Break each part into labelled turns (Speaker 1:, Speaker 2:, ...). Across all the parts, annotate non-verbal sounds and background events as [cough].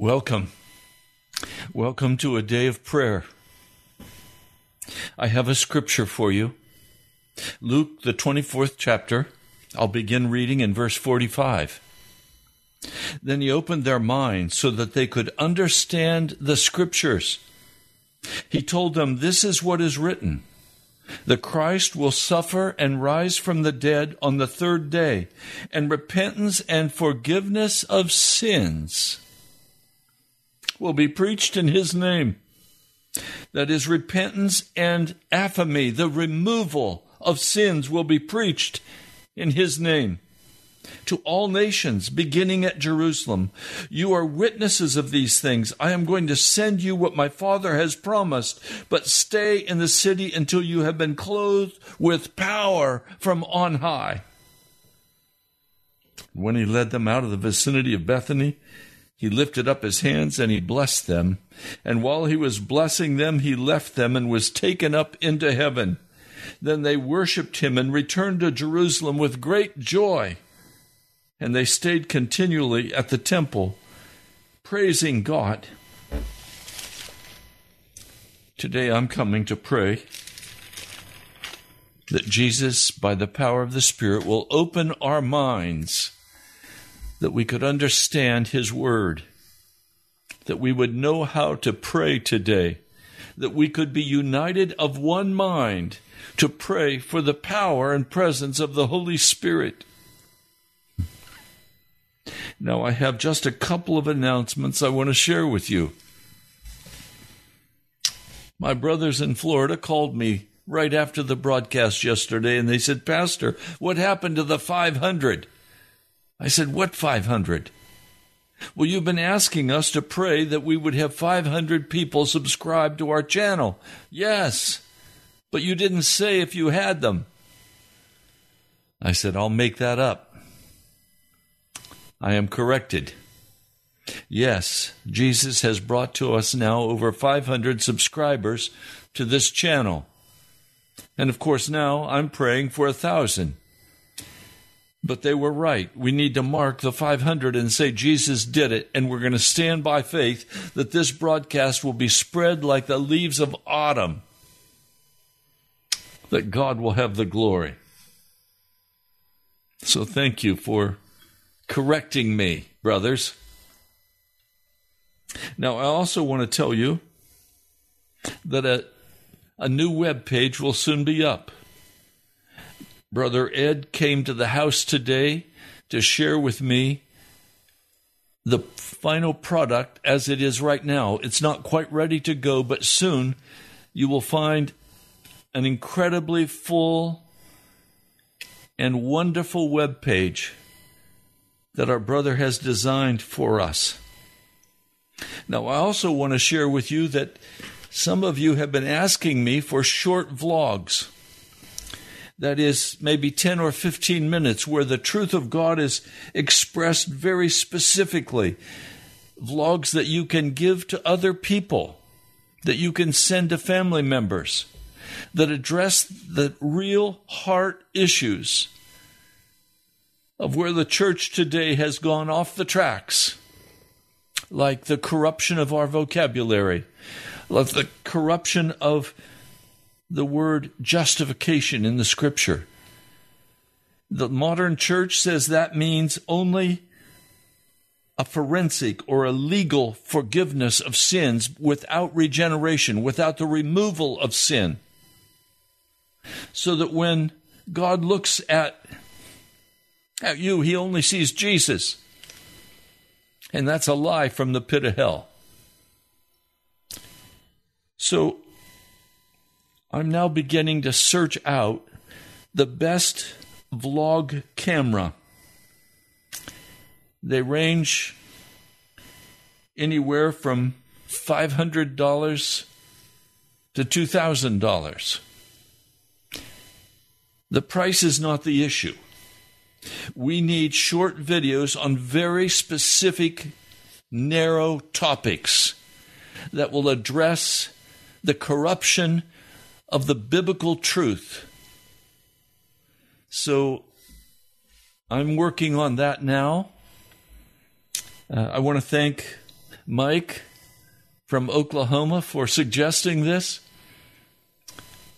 Speaker 1: Welcome. Welcome to a day of prayer. I have a scripture for you. Luke, the 24th chapter. I'll begin reading in verse 45. Then he opened their minds so that they could understand the scriptures. He told them, This is what is written The Christ will suffer and rise from the dead on the third day, and repentance and forgiveness of sins will be preached in his name. That is, repentance and aphiemi, the removal of sins, will be preached in his name to all nations, beginning at Jerusalem. You are witnesses of these things. I am going to send you what my Father has promised, but stay in the city until you have been clothed with power from on high. When he led them out of the vicinity of Bethany, he lifted up his hands and he blessed them. And while he was blessing them, he left them and was taken up into heaven. Then they worshipped him and returned to Jerusalem with great joy. And they stayed continually at the temple, praising God. Today I'm coming to pray that Jesus, by the power of the Spirit, will open our minds that we could understand His Word, that we would know how to pray today, that we could be united of one mind to pray for the power and presence of the Holy Spirit. Now, I have just a couple of announcements I want to share with you. My brothers in Florida called me right after the broadcast yesterday and they said, Pastor, what happened to the 500? I said, What 500? Well, you've been asking us to pray that we would have 500 people subscribe to our channel. Yes, but you didn't say if you had them. I said, I'll make that up. I am corrected. Yes, Jesus has brought to us now over 500 subscribers to this channel. And of course, now I'm praying for a thousand. But they were right. We need to mark the 500 and say Jesus did it, and we're going to stand by faith that this broadcast will be spread like the leaves of autumn, that God will have the glory. So thank you for correcting me, brothers. Now, I also want to tell you that a, a new web page will soon be up. Brother Ed came to the house today to share with me the final product as it is right now. It's not quite ready to go, but soon you will find an incredibly full and wonderful web page that our brother has designed for us. Now, I also want to share with you that some of you have been asking me for short vlogs that is maybe 10 or 15 minutes where the truth of God is expressed very specifically. Vlogs that you can give to other people, that you can send to family members, that address the real heart issues of where the church today has gone off the tracks, like the corruption of our vocabulary, like the corruption of the word justification in the scripture. The modern church says that means only a forensic or a legal forgiveness of sins without regeneration, without the removal of sin. So that when God looks at, at you, he only sees Jesus. And that's a lie from the pit of hell. So I'm now beginning to search out the best vlog camera. They range anywhere from $500 to $2,000. The price is not the issue. We need short videos on very specific, narrow topics that will address the corruption of the biblical truth. So I'm working on that now. Uh, I want to thank Mike from Oklahoma for suggesting this.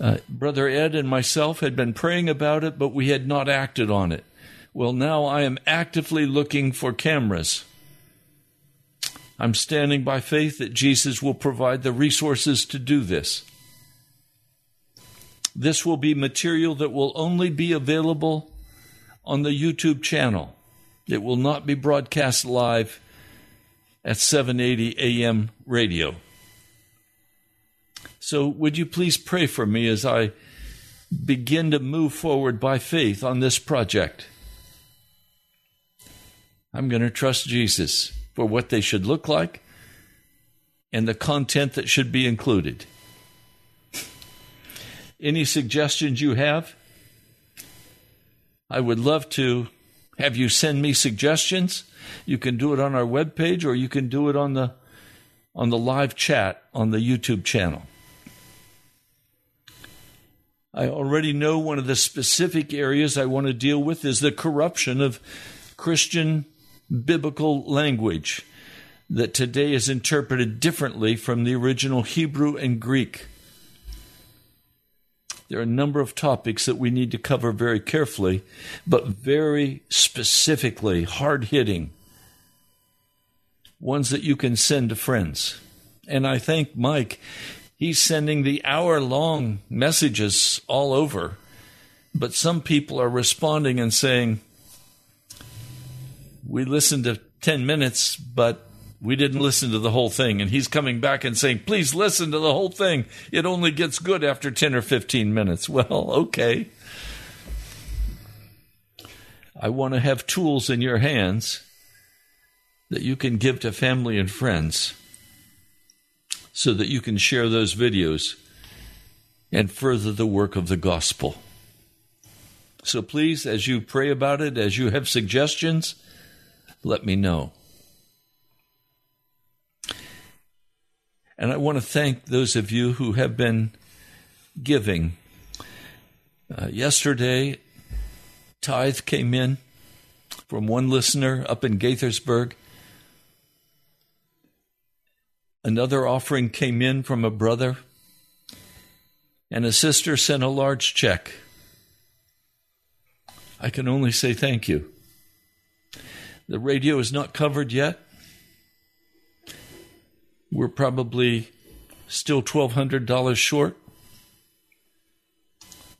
Speaker 1: Uh, Brother Ed and myself had been praying about it, but we had not acted on it. Well, now I am actively looking for cameras. I'm standing by faith that Jesus will provide the resources to do this. This will be material that will only be available on the YouTube channel. It will not be broadcast live at 780 AM radio. So, would you please pray for me as I begin to move forward by faith on this project? I'm going to trust Jesus for what they should look like and the content that should be included. Any suggestions you have? I would love to have you send me suggestions. You can do it on our webpage or you can do it on the on the live chat on the YouTube channel. I already know one of the specific areas I want to deal with is the corruption of Christian biblical language that today is interpreted differently from the original Hebrew and Greek. There are a number of topics that we need to cover very carefully, but very specifically, hard hitting. Ones that you can send to friends. And I thank Mike. He's sending the hour long messages all over. But some people are responding and saying, We listened to 10 minutes, but we didn't listen to the whole thing. And he's coming back and saying, Please listen to the whole thing. It only gets good after 10 or 15 minutes. [laughs] Well, okay. I want to have tools in your hands that you can give to family and friends so that you can share those videos and further the work of the gospel. So please, as you pray about it, as you have suggestions, let me know. And I want to thank those of you who have been giving. Uh, yesterday, tithe came in from one listener up in Gaithersburg. Another offering came in from a brother, and a sister sent a large check. I can only say thank you. The radio is not covered yet. We're probably still $1,200 short.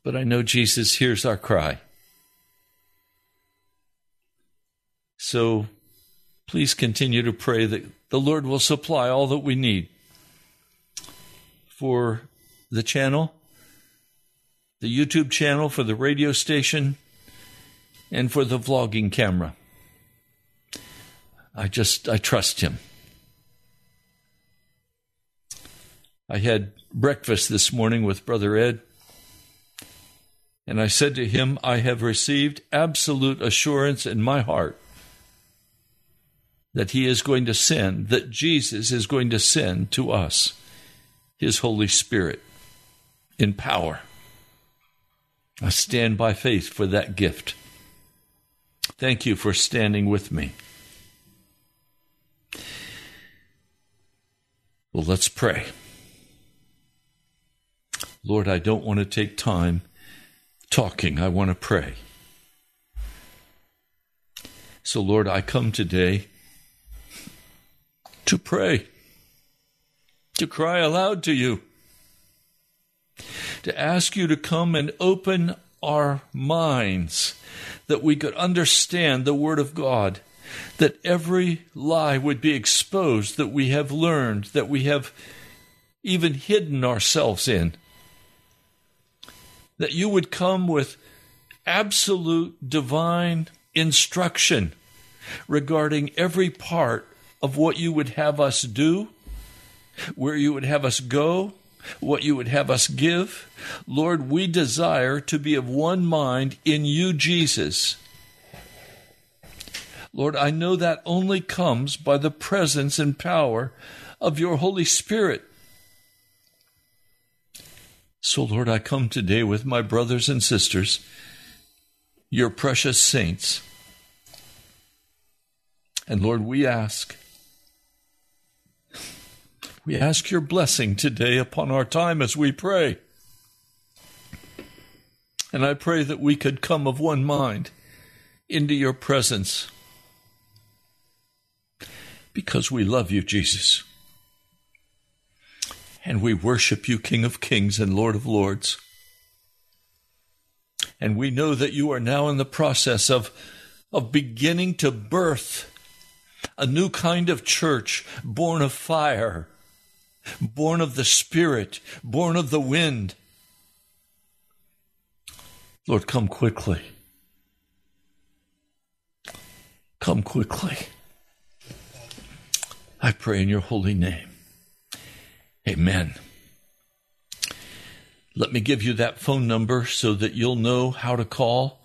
Speaker 1: But I know Jesus hears our cry. So please continue to pray that the Lord will supply all that we need for the channel, the YouTube channel, for the radio station, and for the vlogging camera. I just, I trust Him. I had breakfast this morning with Brother Ed, and I said to him, I have received absolute assurance in my heart that He is going to send, that Jesus is going to send to us His Holy Spirit in power. I stand by faith for that gift. Thank you for standing with me. Well, let's pray. Lord, I don't want to take time talking. I want to pray. So, Lord, I come today to pray, to cry aloud to you, to ask you to come and open our minds that we could understand the Word of God, that every lie would be exposed that we have learned, that we have even hidden ourselves in. That you would come with absolute divine instruction regarding every part of what you would have us do, where you would have us go, what you would have us give. Lord, we desire to be of one mind in you, Jesus. Lord, I know that only comes by the presence and power of your Holy Spirit. So, Lord, I come today with my brothers and sisters, your precious saints. And Lord, we ask we ask your blessing today upon our time as we pray. And I pray that we could come of one mind into your presence because we love you, Jesus. And we worship you, King of Kings and Lord of Lords. And we know that you are now in the process of, of beginning to birth a new kind of church born of fire born of the Spirit, born of the wind. Lord, come quickly. Come quickly. I pray in your holy name. Amen. Let me give you that phone number so that you'll know how to call.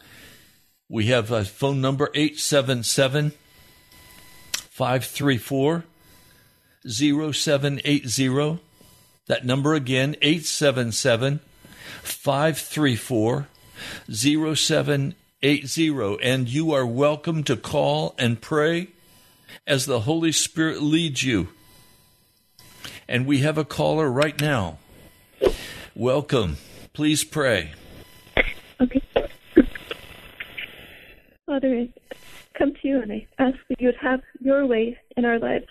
Speaker 1: We have a phone number 877 534 0780. That number again, 877 534 0780. And you are welcome to call and pray as the Holy Spirit leads you. And we have a caller right now. Welcome. Please pray.
Speaker 2: Okay. Father, I come to you and I ask that you would have your way in our lives.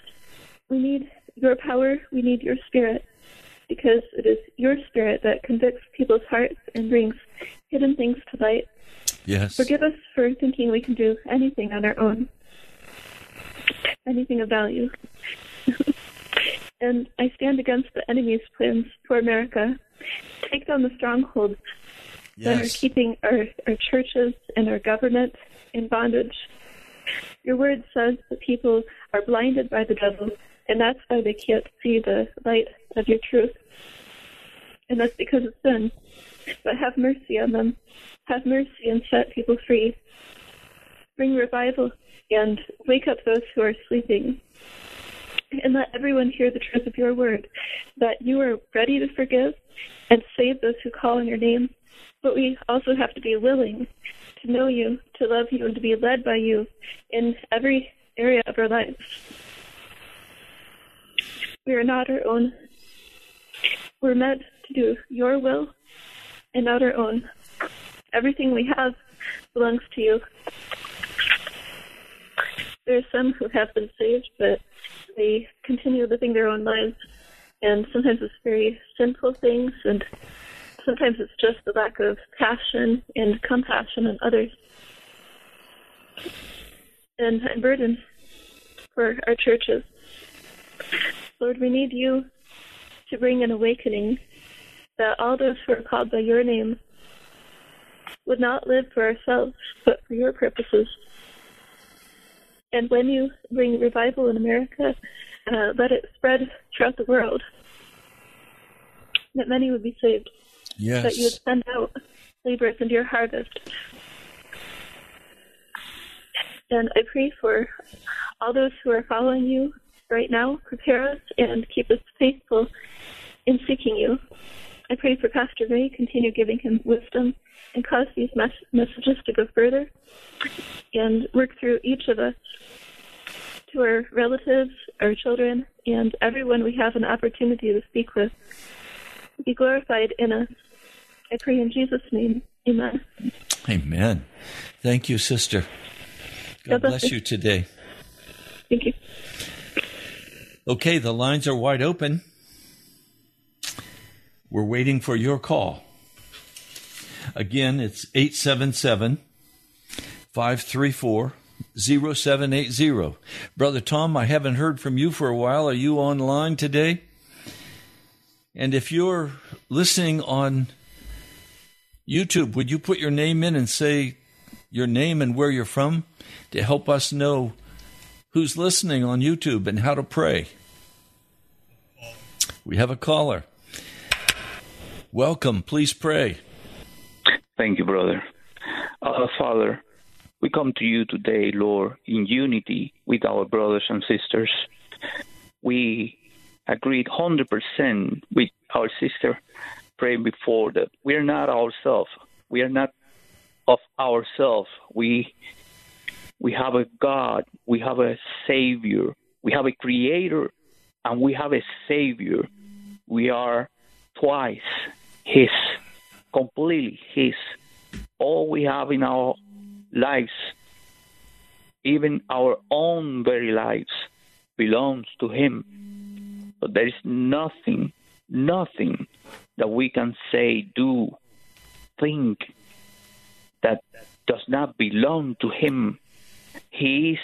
Speaker 2: We need your power. We need your spirit. because it is your spirit that convicts people's hearts and brings hidden things to light.
Speaker 1: Yes.
Speaker 2: Forgive us for thinking we can do anything on our own, anything of value. And I stand against the enemy's plans for America. Take down the strongholds that are keeping our, our churches and our government in bondage. Your word says that people are blinded by the devil, and that's why they can't see the light of your truth. And that's because of sin. But have mercy on them. Have mercy and set people free. Bring revival and wake up those who are sleeping. And let everyone hear the truth of your word, that you are ready to forgive and save those who call on your name. But we also have to be willing to know you, to love you, and to be led by you in every area of our lives. We are not our own. We're meant to do your will and not our own. Everything we have belongs to you. There are some who have been saved, but they continue living their own lives. And sometimes it's very sinful things, and sometimes it's just the lack of passion and compassion on others. And I'm burdened for our churches. Lord, we need you to bring an awakening that all those who are called by your name would not live for ourselves, but for your purposes. And when you bring revival in America, uh, let it spread throughout the world, that many would be saved, Yes. that you would send out laborers into your harvest. And I pray for all those who are following you right now. Prepare us and keep us faithful in seeking you. I pray for Pastor Ray. Continue giving him wisdom and cause these mes- messages to go further and work through each of us to our relatives, our children, and everyone we have an opportunity to speak with. Be glorified in us. I pray in Jesus' name. Amen.
Speaker 1: Amen. Thank you, sister. God
Speaker 2: God bless
Speaker 1: bless
Speaker 2: you.
Speaker 1: you today.
Speaker 2: Thank you.
Speaker 1: Okay, the lines are wide open. We're waiting for your call. Again, it's 877 534 0780. Brother Tom, I haven't heard from you for a while. Are you online today? And if you're listening on YouTube, would you put your name in and say your name and where you're from to help us know who's listening on YouTube and how to pray? We have a caller. Welcome. Please pray.
Speaker 3: Thank you, brother. Uh, Father, we come to you today, Lord, in unity with our brothers and sisters. We agreed 100% with our sister praying before that we are not ourselves. We are not of ourselves. We we have a God. We have a Savior. We have a Creator, and we have a Savior. We are twice His, completely His. All we have in our lives, even our own very lives, belongs to Him. But there is nothing, nothing that we can say, do, think that does not belong to Him. He is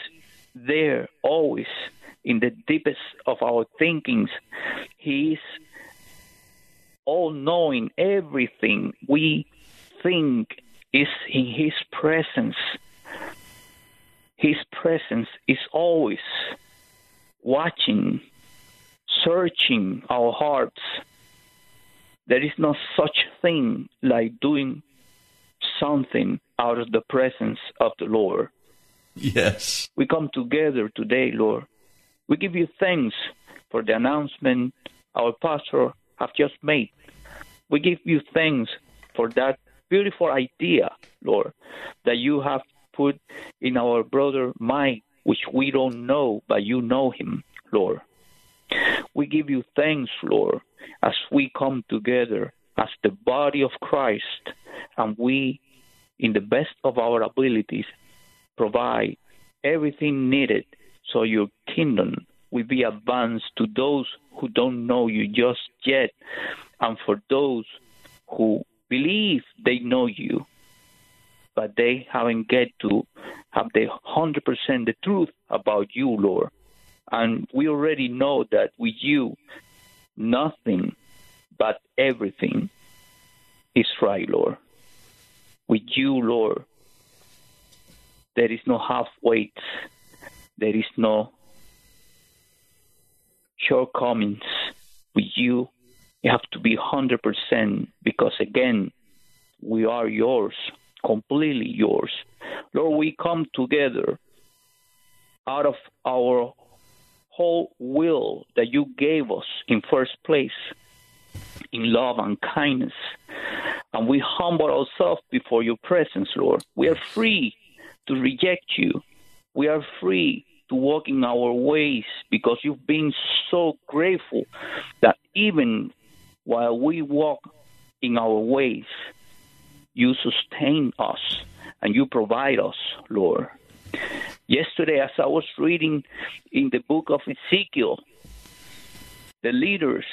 Speaker 3: there always in the deepest of our thinkings. He is all knowing everything we think is in His presence. His presence is always watching, searching our hearts. There is no such thing like doing something out of the presence of the Lord.
Speaker 1: Yes.
Speaker 3: We come together today, Lord. We give you thanks for the announcement our pastor have just made. We give you thanks for that beautiful idea, Lord, that you have put in our brother Mike, which we don't know, but you know him, Lord. We give you thanks, Lord, as we come together as the body of Christ and we, in the best of our abilities, provide everything needed so your kingdom will be advanced to those who don't know you just yet, and for those who believe they know you, but they haven't get to have the 100% the truth about you, Lord. And we already know that with you, nothing but everything is right, Lord. With you, Lord, there is no halfway. There is no shortcomings. With you, you have to be 100% because, again, we are yours, completely yours. Lord, we come together out of our whole will that you gave us in first place in love and kindness. And we humble ourselves before your presence, Lord. We are free to reject you. We are free to walk in our ways because you've been so grateful that even while we walk in our ways, you sustain us and you provide us, Lord. Yesterday, as I was reading in the book of Ezekiel, the leaders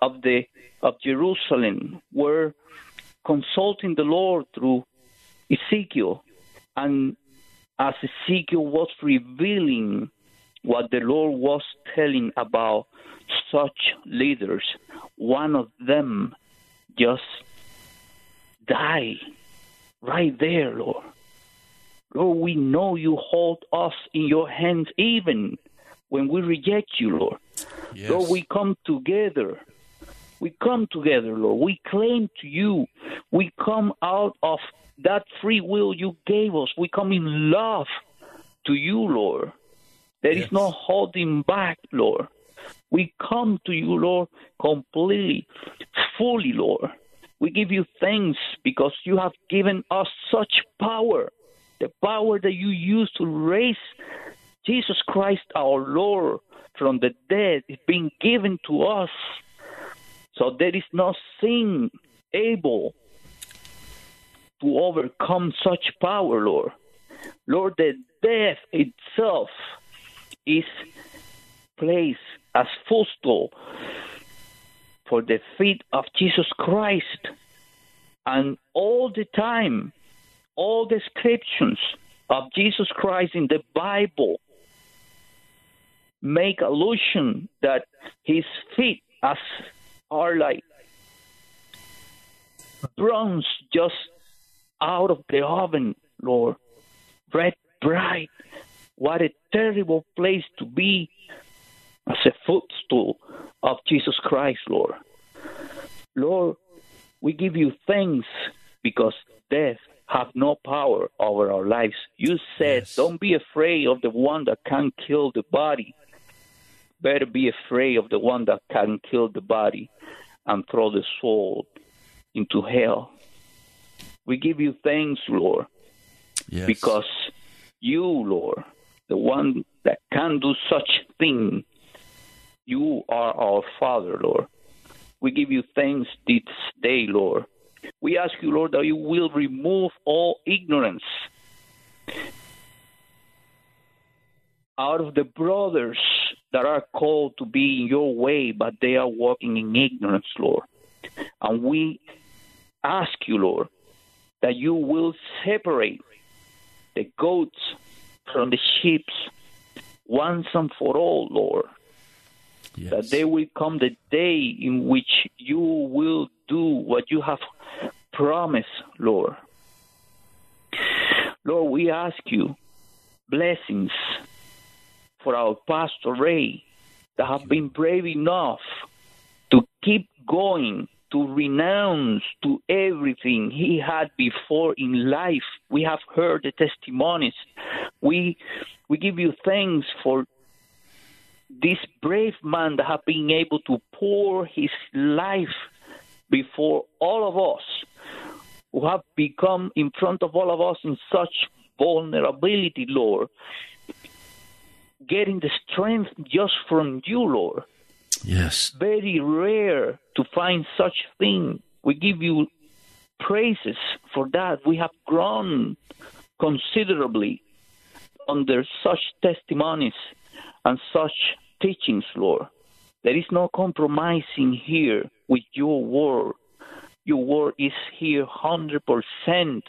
Speaker 3: of the of Jerusalem were consulting the Lord through Ezekiel, and as Ezekiel was revealing what the Lord was telling about such leaders, one of them just died right there, Lord. Lord, we know you hold us in your hands even when we reject you, Lord. Yes. Lord, we come together. We come together, Lord. We claim to you. We come out of that free will you gave us. We come in love to you, Lord. There yes. is no holding back, Lord. We come to you, Lord, completely, fully, Lord. We give you thanks because you have given us such power, the power that you use to raise Jesus Christ our Lord from the dead is being given to us. So there is no sin able to overcome such power, Lord. Lord, the death itself is placed as footstool for the feet of Jesus Christ. And all the time, all descriptions of Jesus Christ in the Bible make allusion that his feet as are like bronze just out of the oven, Lord. Red bright. What a terrible place to be as a footstool of Jesus Christ, Lord. Lord, we give you thanks because death have no power over our lives. You said, yes. don't be afraid of the one that can kill the body. Better be afraid of the one that can kill the body and throw the soul into hell. We give you thanks, Lord, yes. because you, Lord, the one that can do such thing, you are our Father, Lord. We give you thanks this day, Lord. We ask you, Lord, that you will remove all ignorance out of the brothers that are called to be in your way, but they are walking in ignorance, Lord. And we ask you, Lord, that you will separate the goats from the sheep once and for all, Lord. Yes. That there will come the day in which you will do what you have promised, Lord. Lord, we ask you blessings for our Pastor Ray that have been brave enough to keep going to renounce to everything he had before in life. We have heard the testimonies. We we give you thanks for this brave man that have been able to pour his life before all of us who have become in front of all of us in such vulnerability, Lord. Getting the strength just from you, Lord.
Speaker 1: Yes.
Speaker 3: Very rare to find such thing. We give you praises for that. We have grown considerably under such testimonies and such teachings, Lord. There is no compromising here with your word. Your word is here 100%.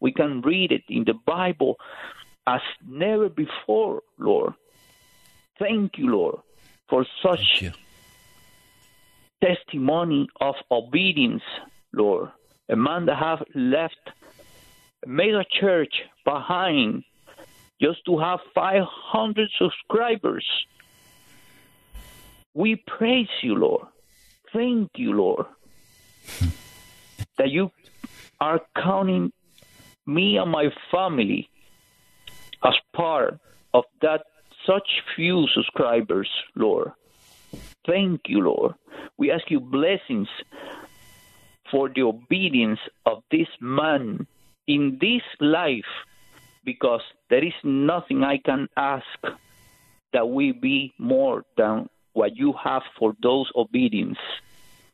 Speaker 3: We can read it in the Bible as never before, Lord. Thank you, Lord, for such testimony of obedience, Lord. A man that have left a mega church behind just to have 500 subscribers. We praise you, Lord. Thank you, Lord, [laughs] that you are counting me and my family as part of that such few subscribers, Lord. Thank you, Lord. We ask you blessings for the obedience of this man in this life because there is nothing I can ask that will be more than what you have for those obedience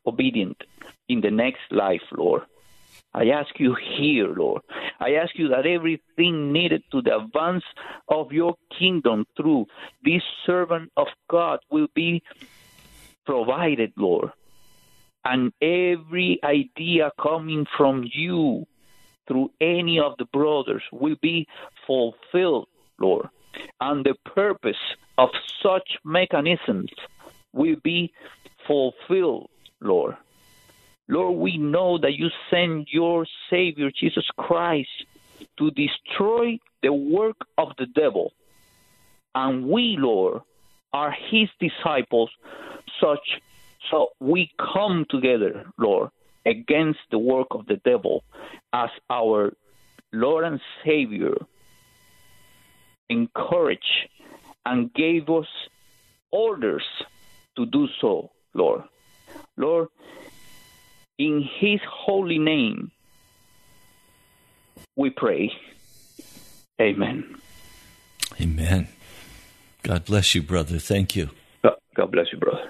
Speaker 3: obedient in the next life, Lord. I ask you here, Lord. I ask you that everything needed to the advance of your kingdom through this servant of God will be provided, Lord. And every idea coming from you through any of the brothers will be fulfilled, Lord. And the purpose of such mechanisms will be fulfilled, Lord. Lord, we know that you send your Savior, Jesus Christ, to destroy the work of the devil. And we, Lord, are his disciples, such so we come together, Lord, against the work of the devil as our Lord and Savior encouraged and gave us orders to do so, Lord. Lord, in His holy name, we pray. Amen.
Speaker 1: Amen. God bless you, brother. Thank you.
Speaker 3: God bless you, brother.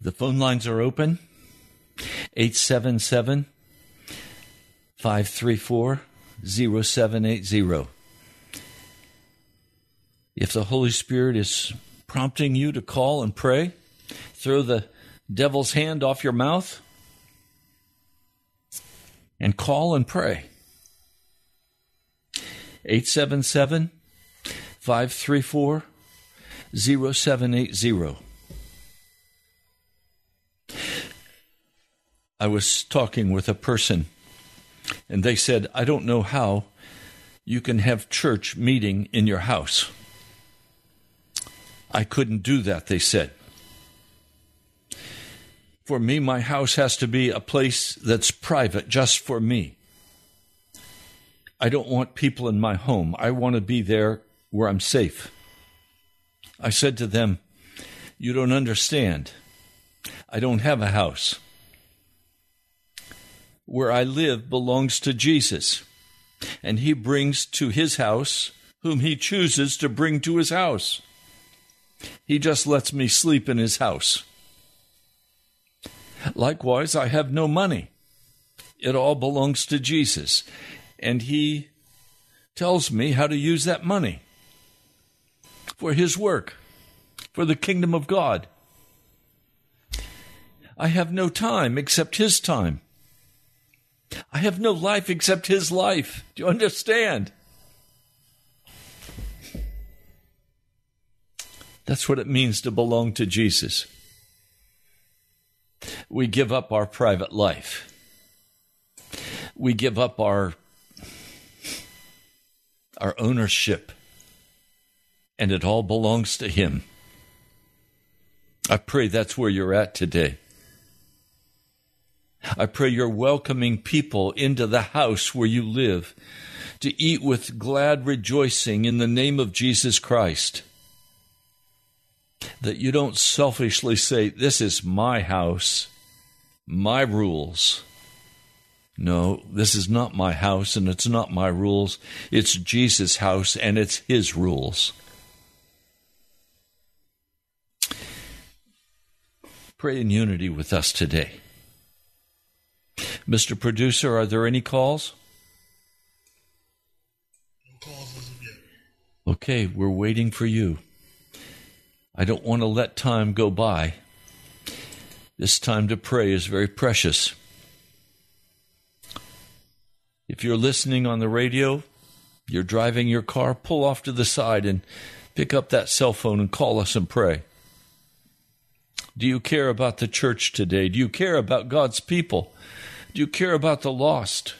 Speaker 1: The phone lines are open 877 534 0780. If the Holy Spirit is prompting you to call and pray, throw the devil's hand off your mouth and call and pray. 877 534 0780. I was talking with a person and they said, I don't know how you can have church meeting in your house. I couldn't do that, they said. For me, my house has to be a place that's private just for me. I don't want people in my home. I want to be there where I'm safe. I said to them, You don't understand. I don't have a house. Where I live belongs to Jesus, and He brings to His house whom He chooses to bring to His house. He just lets me sleep in His house. Likewise, I have no money. It all belongs to Jesus, and He tells me how to use that money for His work, for the kingdom of God. I have no time except His time. I have no life except His life. Do you understand? That's what it means to belong to Jesus. We give up our private life. We give up our our ownership and it all belongs to him. I pray that's where you're at today. I pray you're welcoming people into the house where you live to eat with glad rejoicing in the name of Jesus Christ. That you don't selfishly say, This is my house, my rules. No, this is not my house and it's not my rules. It's Jesus' house and it's his rules. Pray in unity with us today. Mr. Producer, are there any calls?
Speaker 4: No calls as of yet.
Speaker 1: Okay, we're waiting for you. I don't want to let time go by. This time to pray is very precious. If you're listening on the radio, you're driving your car, pull off to the side and pick up that cell phone and call us and pray. Do you care about the church today? Do you care about God's people? Do you care about the lost?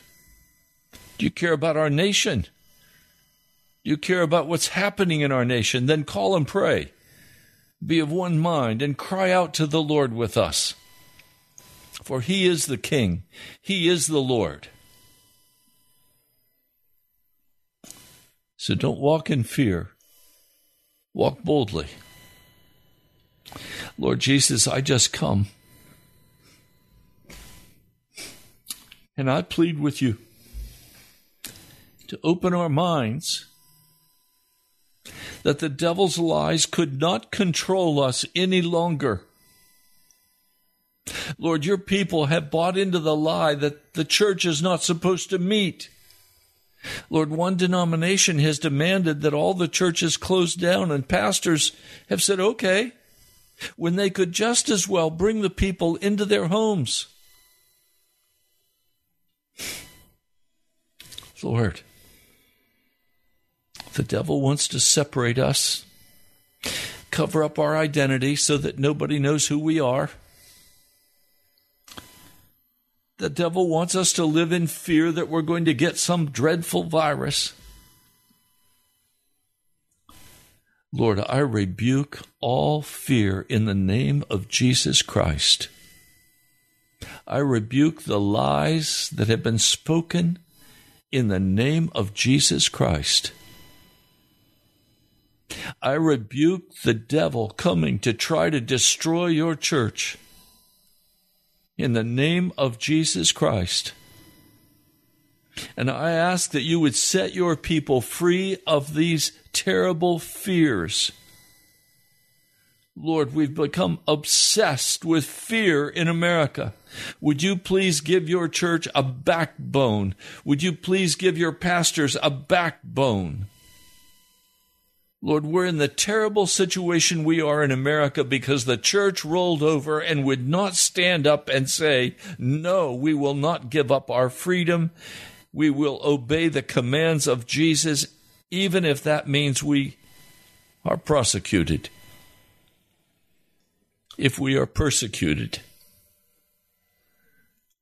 Speaker 1: Do you care about our nation? Do you care about what's happening in our nation? Then call and pray. Be of one mind and cry out to the Lord with us. For he is the King, he is the Lord. So don't walk in fear, walk boldly. Lord Jesus, I just come. And I plead with you to open our minds that the devil's lies could not control us any longer. Lord, your people have bought into the lie that the church is not supposed to meet. Lord, one denomination has demanded that all the churches close down, and pastors have said, okay, when they could just as well bring the people into their homes. [sighs] Lord, the devil wants to separate us, cover up our identity so that nobody knows who we are. The devil wants us to live in fear that we're going to get some dreadful virus. Lord, I rebuke all fear in the name of Jesus Christ. I rebuke the lies that have been spoken in the name of Jesus Christ. I rebuke the devil coming to try to destroy your church in the name of Jesus Christ. And I ask that you would set your people free of these terrible fears. Lord, we've become obsessed with fear in America. Would you please give your church a backbone? Would you please give your pastors a backbone? Lord, we're in the terrible situation we are in America because the church rolled over and would not stand up and say, No, we will not give up our freedom. We will obey the commands of Jesus, even if that means we are prosecuted. If we are persecuted.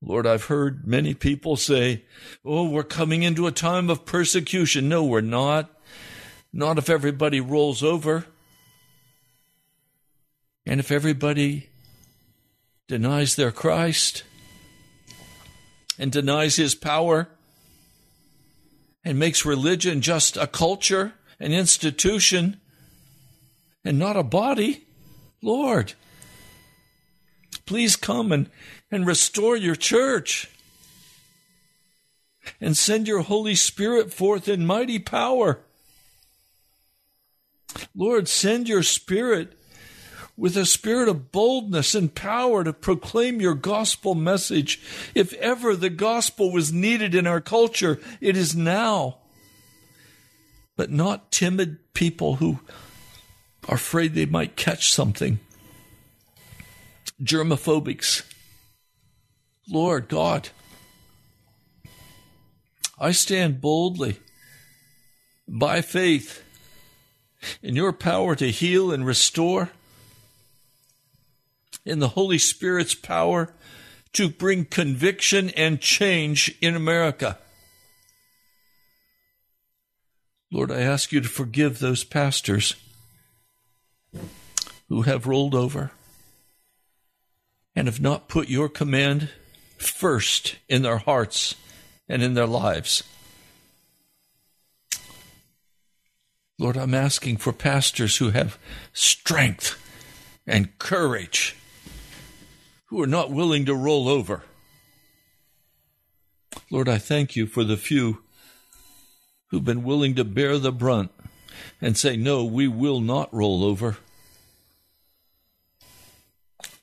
Speaker 1: Lord, I've heard many people say, Oh, we're coming into a time of persecution. No, we're not. Not if everybody rolls over. And if everybody denies their Christ and denies his power and makes religion just a culture, an institution, and not a body, Lord, please come and, and restore your church and send your Holy Spirit forth in mighty power. Lord, send your spirit with a spirit of boldness and power to proclaim your gospel message. If ever the gospel was needed in our culture, it is now. But not timid people who are afraid they might catch something. Germophobics. Lord God, I stand boldly by faith in your power to heal and restore, in the Holy Spirit's power to bring conviction and change in America. Lord, I ask you to forgive those pastors who have rolled over and have not put your command first in their hearts and in their lives. Lord, I'm asking for pastors who have strength and courage, who are not willing to roll over. Lord, I thank you for the few who've been willing to bear the brunt and say, No, we will not roll over.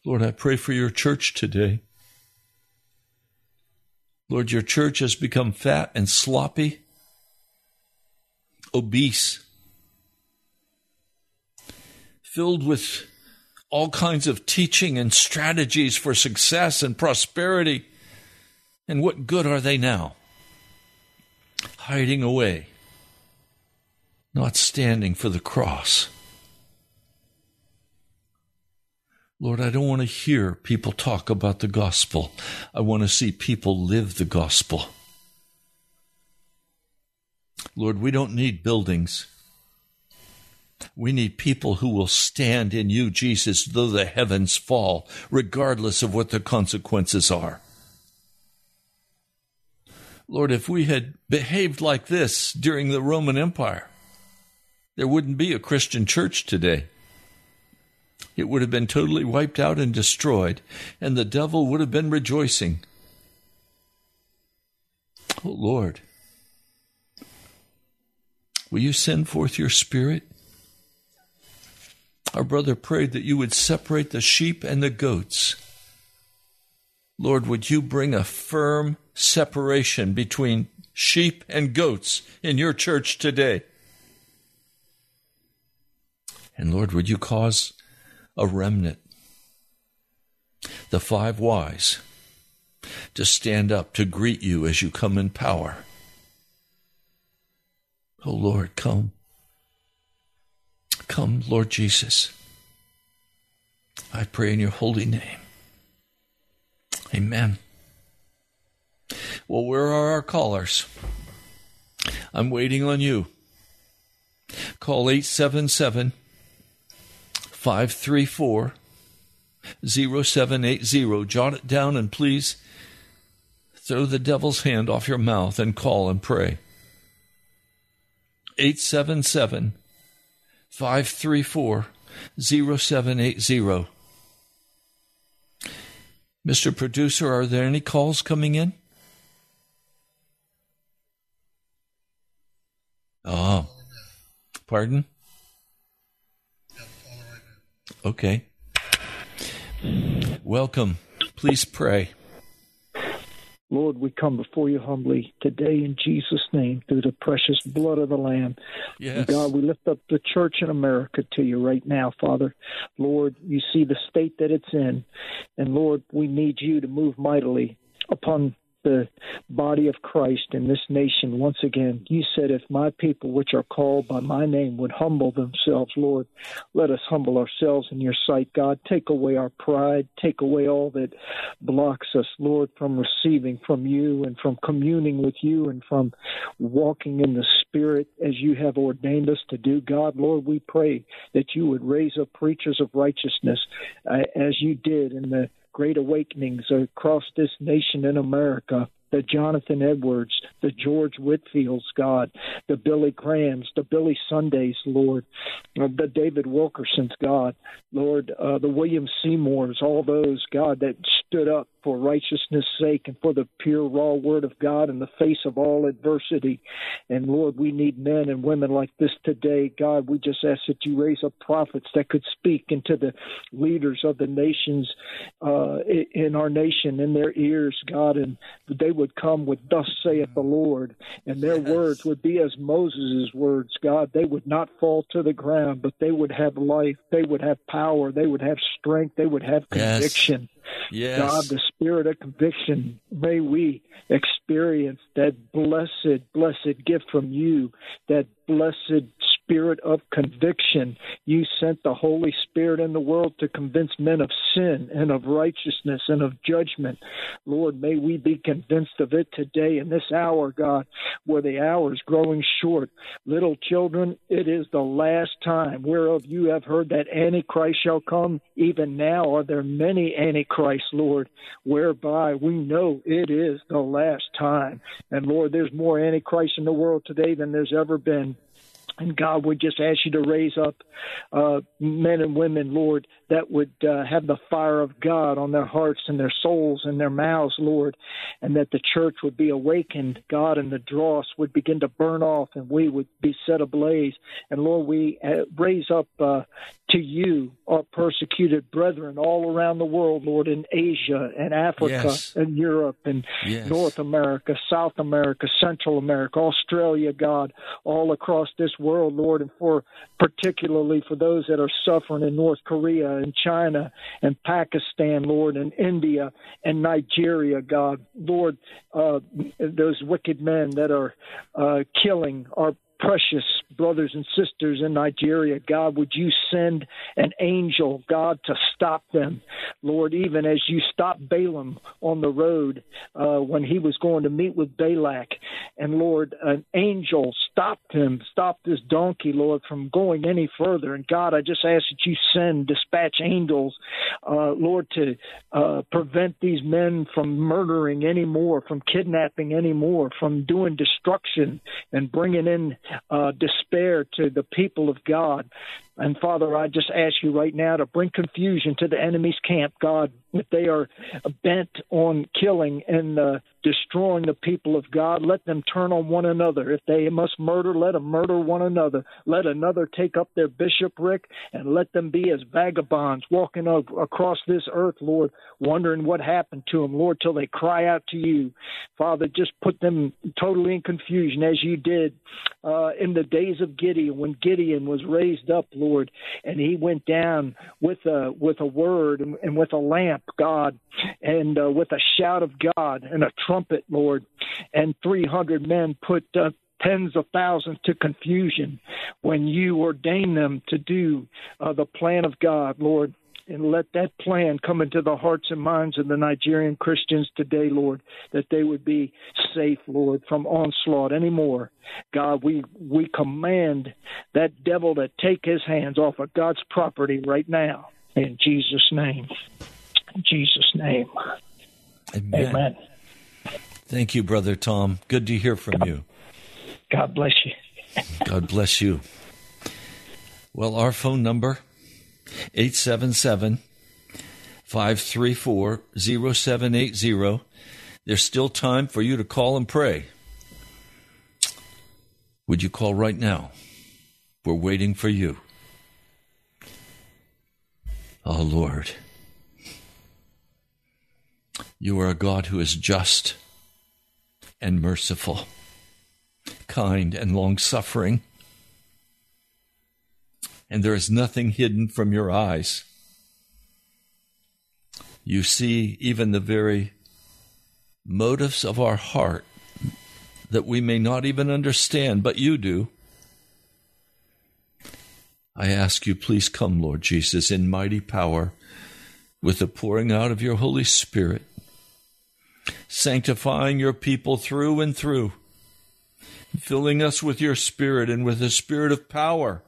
Speaker 1: Lord, I pray for your church today. Lord, your church has become fat and sloppy, obese filled with all kinds of teaching and strategies for success and prosperity. And what good are they now? Hiding away, not standing for the cross. Lord, I don't want to hear people talk about the gospel. I want to see people live the gospel. Lord, we don't need buildings. We need people who will stand in you, Jesus, though the heavens fall, regardless of what the consequences are. Lord, if we had behaved like this during the Roman Empire, there wouldn't be a Christian church today. It would have been totally wiped out and destroyed, and the devil would have been rejoicing. Oh Lord, will you send forth your spirit? Our brother prayed that you would separate the sheep and the goats. Lord, would you bring a firm separation between sheep and goats in your church today? And Lord, would you cause a remnant, the five wise, to stand up to greet you as you come in power? Oh Lord, come. Come, Lord Jesus. I pray in your holy name. Amen. Well, where are our callers? I'm waiting on you. Call 877 534 0780. Jot it down and please throw the devil's hand off your mouth and call and pray. 877 534 0780. Mr. Producer, are there any calls coming in? Oh. Pardon? Okay. Welcome. Please pray.
Speaker 4: Lord, we come before you humbly today in Jesus' name through the precious blood of the Lamb.
Speaker 1: Yes.
Speaker 4: God, we lift up the church in America to you right now, Father. Lord, you see the state that it's in. And Lord, we need you to move mightily upon the body of Christ in this nation once again. You said, If my people, which are called by my name, would humble themselves, Lord, let us humble ourselves in your sight, God. Take away our pride, take away all that blocks us, Lord, from receiving from you and from communing with you and from walking in the Spirit as you have ordained us to do. God, Lord, we pray that you would raise up preachers of righteousness uh, as you did in the great awakenings across this nation in America. The Jonathan Edwards, the George Whitefields, God, the Billy Grahams, the Billy Sundays, Lord, uh, the David Wilkersons, God, Lord, uh, the William Seymours, all those, God, that stood up for righteousness' sake and for the pure, raw word of God in the face of all adversity. And Lord, we need men and women like this today. God, we just ask that you raise up prophets that could speak into the leaders of the nations uh, in our nation, in their ears, God, and they would come with, Thus saith the Lord, and their yes. words would be as Moses' words, God. They would not fall to the ground, but they would have life, they would have power, they would have strength, they would have conviction.
Speaker 1: Yes. Yes.
Speaker 4: God, the spirit of conviction, may we experience that blessed, blessed gift from you, that blessed spirit of conviction. You sent the Holy Spirit in the world to convince men of sin and of righteousness and of judgment. Lord, may we be convinced of it today in this hour, God, where the hour is growing short. Little children, it is the last time whereof you have heard that Antichrist shall come. Even now are there many Antichrists, Lord, whereby we know it is the last time. And Lord, there's more Antichrist in the world today than there's ever been. And God, we just ask you to raise up uh, men and women, Lord, that would uh, have the fire of God on their hearts and their souls and their mouths, Lord, and that the church would be awakened, God, and the dross would begin to burn off and we would be set ablaze. And Lord, we uh, raise up uh, to you our persecuted brethren all around the world, Lord, in Asia and Africa
Speaker 1: Yes.
Speaker 4: and Europe and
Speaker 1: Yes.
Speaker 4: North America, South America, Central America, Australia, God, all across this world, Lord, and for particularly for those that are suffering in North Korea and China and Pakistan, Lord, and India and Nigeria, God, Lord, uh, those wicked men that are uh, killing our precious brothers and sisters in Nigeria. God, would you send an angel, God, to stop them? Lord, even as you stopped Balaam on the road uh, when he was going to meet with Balak. And Lord, an angel stopped him, stopped this donkey, Lord, from going any further. And God, I just ask that you send, dispatch angels, uh, Lord, to uh, prevent these men from murdering anymore, from kidnapping anymore, from doing destruction and bringing in uh, despair to the people of God. And Father, I just ask you right now to bring confusion to the enemy's camp, God. If they are bent on killing and uh, destroying the people of God, let them turn on one another. If they must murder, let them murder one another. Let another take up their bishopric and let them be as vagabonds walking across this earth, Lord, wondering what happened to them, Lord, till they cry out to you. Father, just put them totally in confusion as you did uh, in the days of Gideon when Gideon was raised up, Lord, and he went down with a with a word and, and with a lamp, God, and uh, with a shout of God and a trumpet, Lord, and three hundred men put. Uh, Tens of thousands to confusion when you ordain them to do uh, the plan of God, Lord and let that plan come into the hearts and minds of the Nigerian Christians today, Lord, that they would be safe, Lord, from onslaught anymore. God, we we command that devil to take his hands off of God's property right now. In Jesus' name. In Jesus' name.
Speaker 1: Amen.
Speaker 4: Amen.
Speaker 1: Thank you, Brother Tom. Good to hear from you.
Speaker 4: God bless you.
Speaker 1: God bless you. Well, our phone number 877 534 0780. There's still time for you to call and pray. Would you call right now? We're waiting for you. Oh, Lord. You are a God who is just and merciful, kind and long suffering and there is nothing hidden from your eyes. You see even the very motives of our heart that we may not even understand, but you do. I ask you, please come, Lord Jesus, in mighty power with the pouring out of your Holy Spirit, sanctifying your people through and through, filling us with your Spirit and with the spirit of power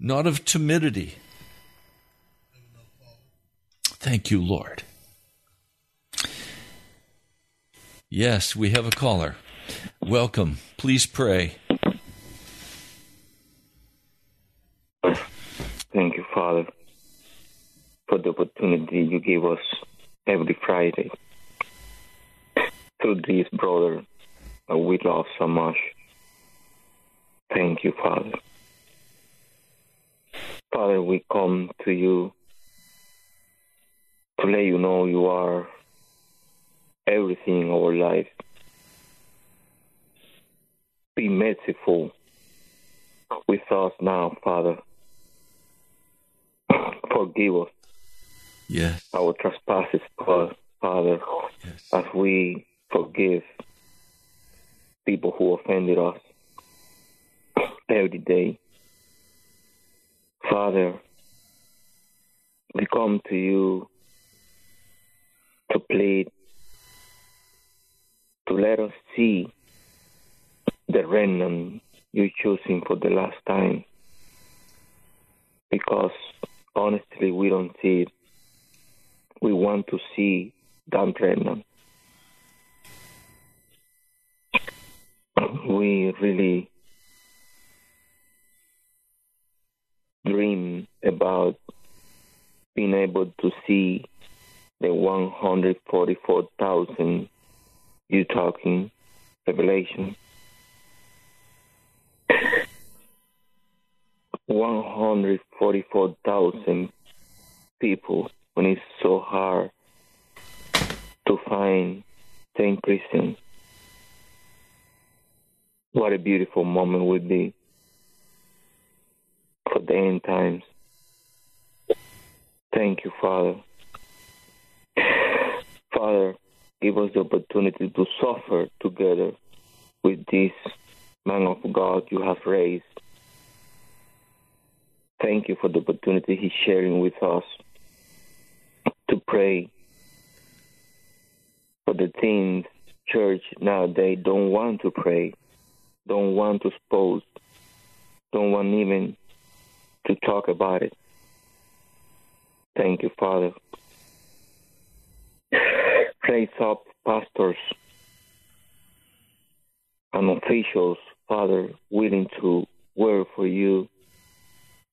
Speaker 1: not of timidity. Thank you, Lord. Yes, we have a caller. Welcome. Please pray.
Speaker 5: Thank you, Father, for the opportunity you give us every Friday through this brother we love so much. Thank you, Father. Father, we come to you to let you know you are everything in our life. Be merciful with us now, Father. [clears throat] Forgive us
Speaker 1: Yes.
Speaker 5: our trespasses, Father,
Speaker 1: Yes.
Speaker 5: as we forgive people who offended us [clears throat] every day. Father, we come to you to plead, to let us see the remnant you're choosing for the last time. Because honestly, we don't see it. We want to see that remnant. We really dream about being able to see the 144,000 you talking Revelation. 144,000 people when it's so hard to find 10 Christians. What a beautiful moment would be for the end times. Thank you, Father. Father, give us the opportunity to suffer together with this man of God you have raised. Thank you for the opportunity he's sharing with us to pray for the things church nowadays don't want to pray, don't want to expose, don't want even to talk about it. Thank you, Father. Raise up pastors and officials, Father, willing to work for you,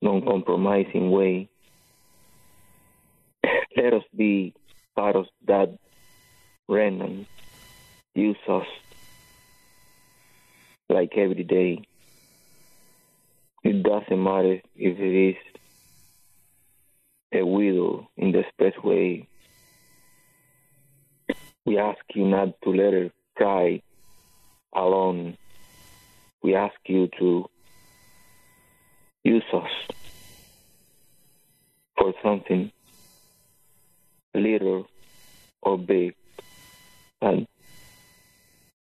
Speaker 5: non compromising way. Let us be part of that remnant. Use us like every day. It doesn't matter if it is a widow in the expressway. We ask you not to let her cry alone. We ask you to use us for something little or big. And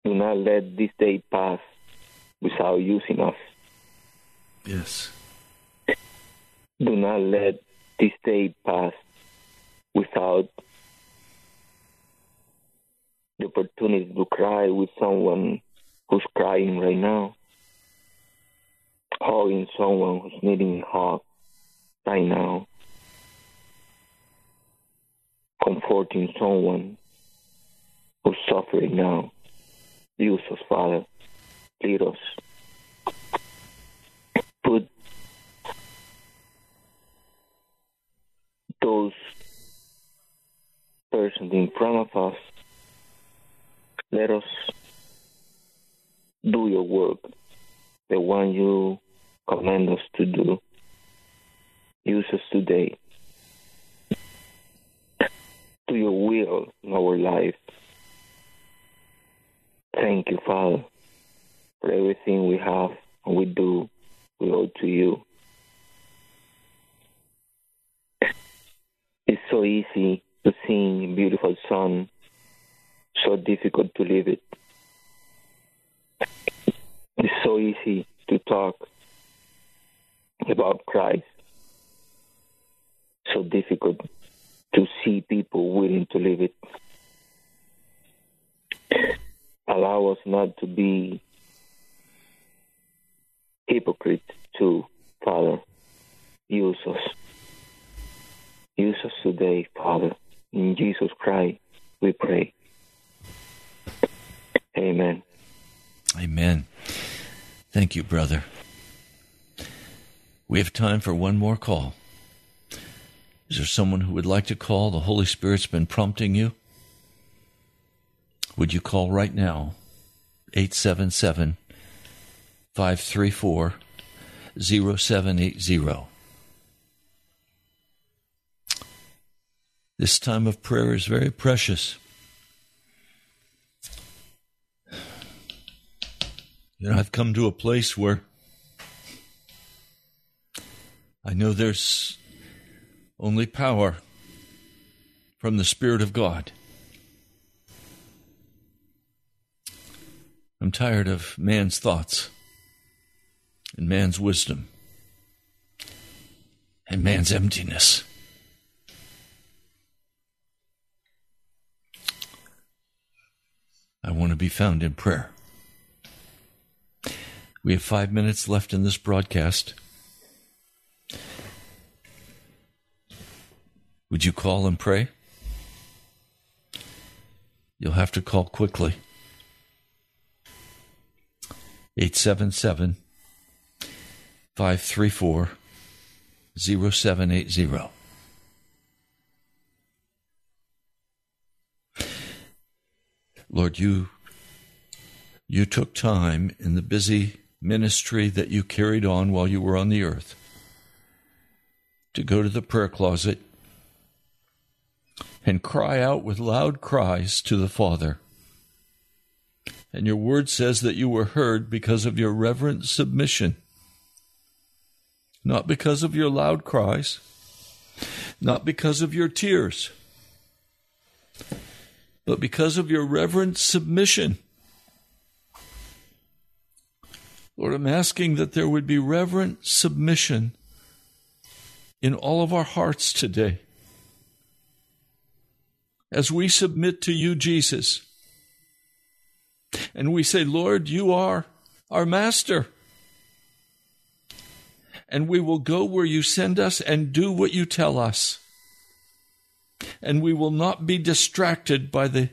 Speaker 5: do not let this day pass without using us.
Speaker 1: Yes.
Speaker 5: Do not let this day pass without the opportunity to cry with someone who's crying right now, hugging someone who's needing a hug right now, comforting someone who's suffering now. Use us, Father. Lead us. Put those persons in front of us. Let us do your work, the one you command us to do. Use us today. Do your will in our life. Thank you, Father, for everything we have and we do. We owe to you. It's so easy to sing beautiful song, so difficult to live it. It's so easy to talk about Christ, so difficult to see people willing to live it. Allow us not to be hypocrites too, Father. Use us. Use us today, Father. In Jesus Christ, we pray. Amen.
Speaker 1: Amen. Thank you, brother. We have time for one more call. Is there someone who would like to call? The Holy Spirit's been prompting you. Would you call right now? 877 534 0780. This time of prayer is very precious. You know, I've come to a place where I know there's only power from the Spirit of God. I'm tired of man's thoughts and man's wisdom and man's emptiness. be found in prayer. We have five minutes left in this broadcast. Would you call and pray? You'll have to call quickly. 877 534 0780. Lord, you you took time in the busy ministry that you carried on while you were on the earth to go to the prayer closet and cry out with loud cries to the Father. And your word says that you were heard because of your reverent submission, not because of your loud cries, not because of your tears, but because of your reverent submission. Lord, I'm asking that there would be reverent submission in all of our hearts today. As we submit to you, Jesus, and we say, Lord, you are our master. And we will go where you send us and do what you tell us. And we will not be distracted by the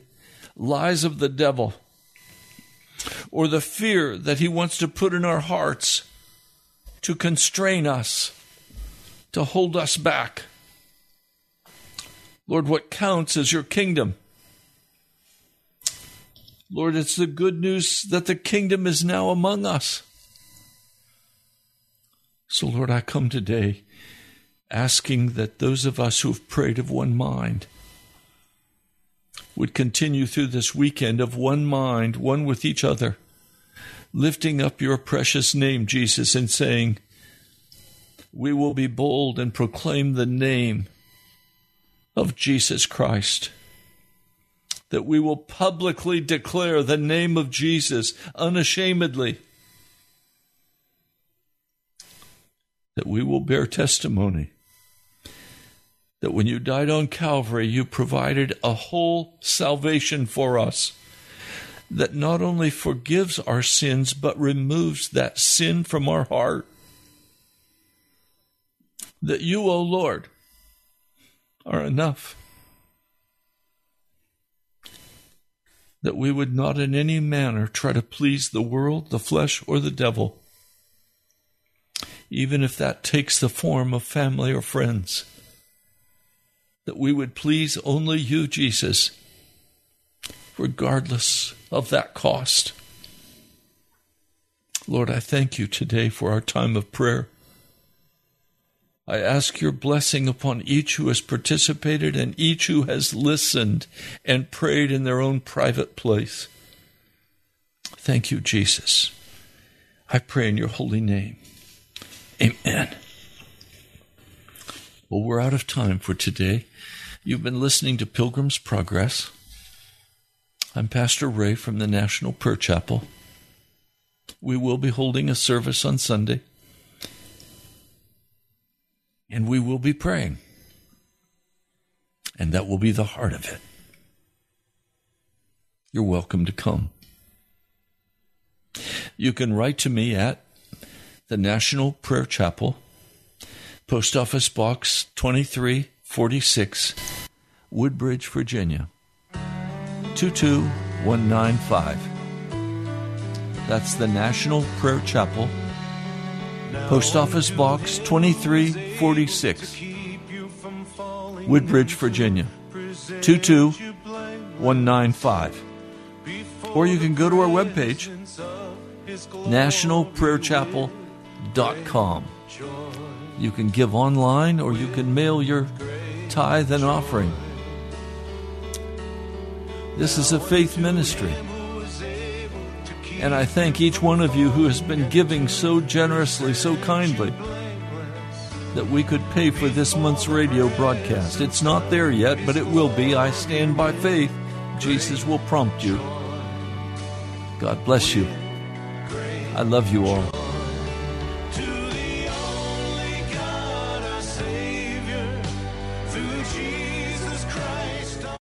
Speaker 1: lies of the devil or the fear that he wants to put in our hearts to constrain us, to hold us back. Lord, what counts is your kingdom. Lord, it's the good news that the kingdom is now among us. So, Lord, I come today asking that those of us who have prayed of one mind would continue through this weekend of one mind, one with each other, lifting up your precious name, Jesus, and saying, We will be bold and proclaim the name of Jesus Christ that we will publicly declare the name of Jesus unashamedly, that we will bear testimony that when you died on Calvary, you provided a whole salvation for us that not only forgives our sins, but removes that sin from our heart. That you, O Lord, are enough. that we would not in any manner try to please the world, the flesh, or the devil, even if that takes the form of family or friends. That we would please only you, Jesus, regardless of that cost. Lord, I thank you today for our time of prayer. I ask your blessing upon each who has participated and each who has listened and prayed in their own private place. Thank you, Jesus. I pray in your holy name. Amen. Well, we're out of time for today. You've been listening to Pilgrim's Progress. I'm Pastor Ray from the National Prayer Chapel. We will be holding a service on Sunday and we will be praying. And that will be the heart of it. You're welcome to come. You can write to me at the National Prayer Chapel, Post Office Box 2346, Woodbridge, Virginia 22195. That's the National Prayer Chapel. Post Office Box 2346, Woodbridge, Virginia 22195. Or you can go to our webpage, nationalprayerchapel.com. You can give online or you can mail your tithe and offering. This is a faith ministry. And I thank each one of you who has been giving so generously, so kindly, that we could pay for this month's radio broadcast. It's not there yet, but it will be. I stand by faith. Jesus will prompt you. God bless you. I love you all.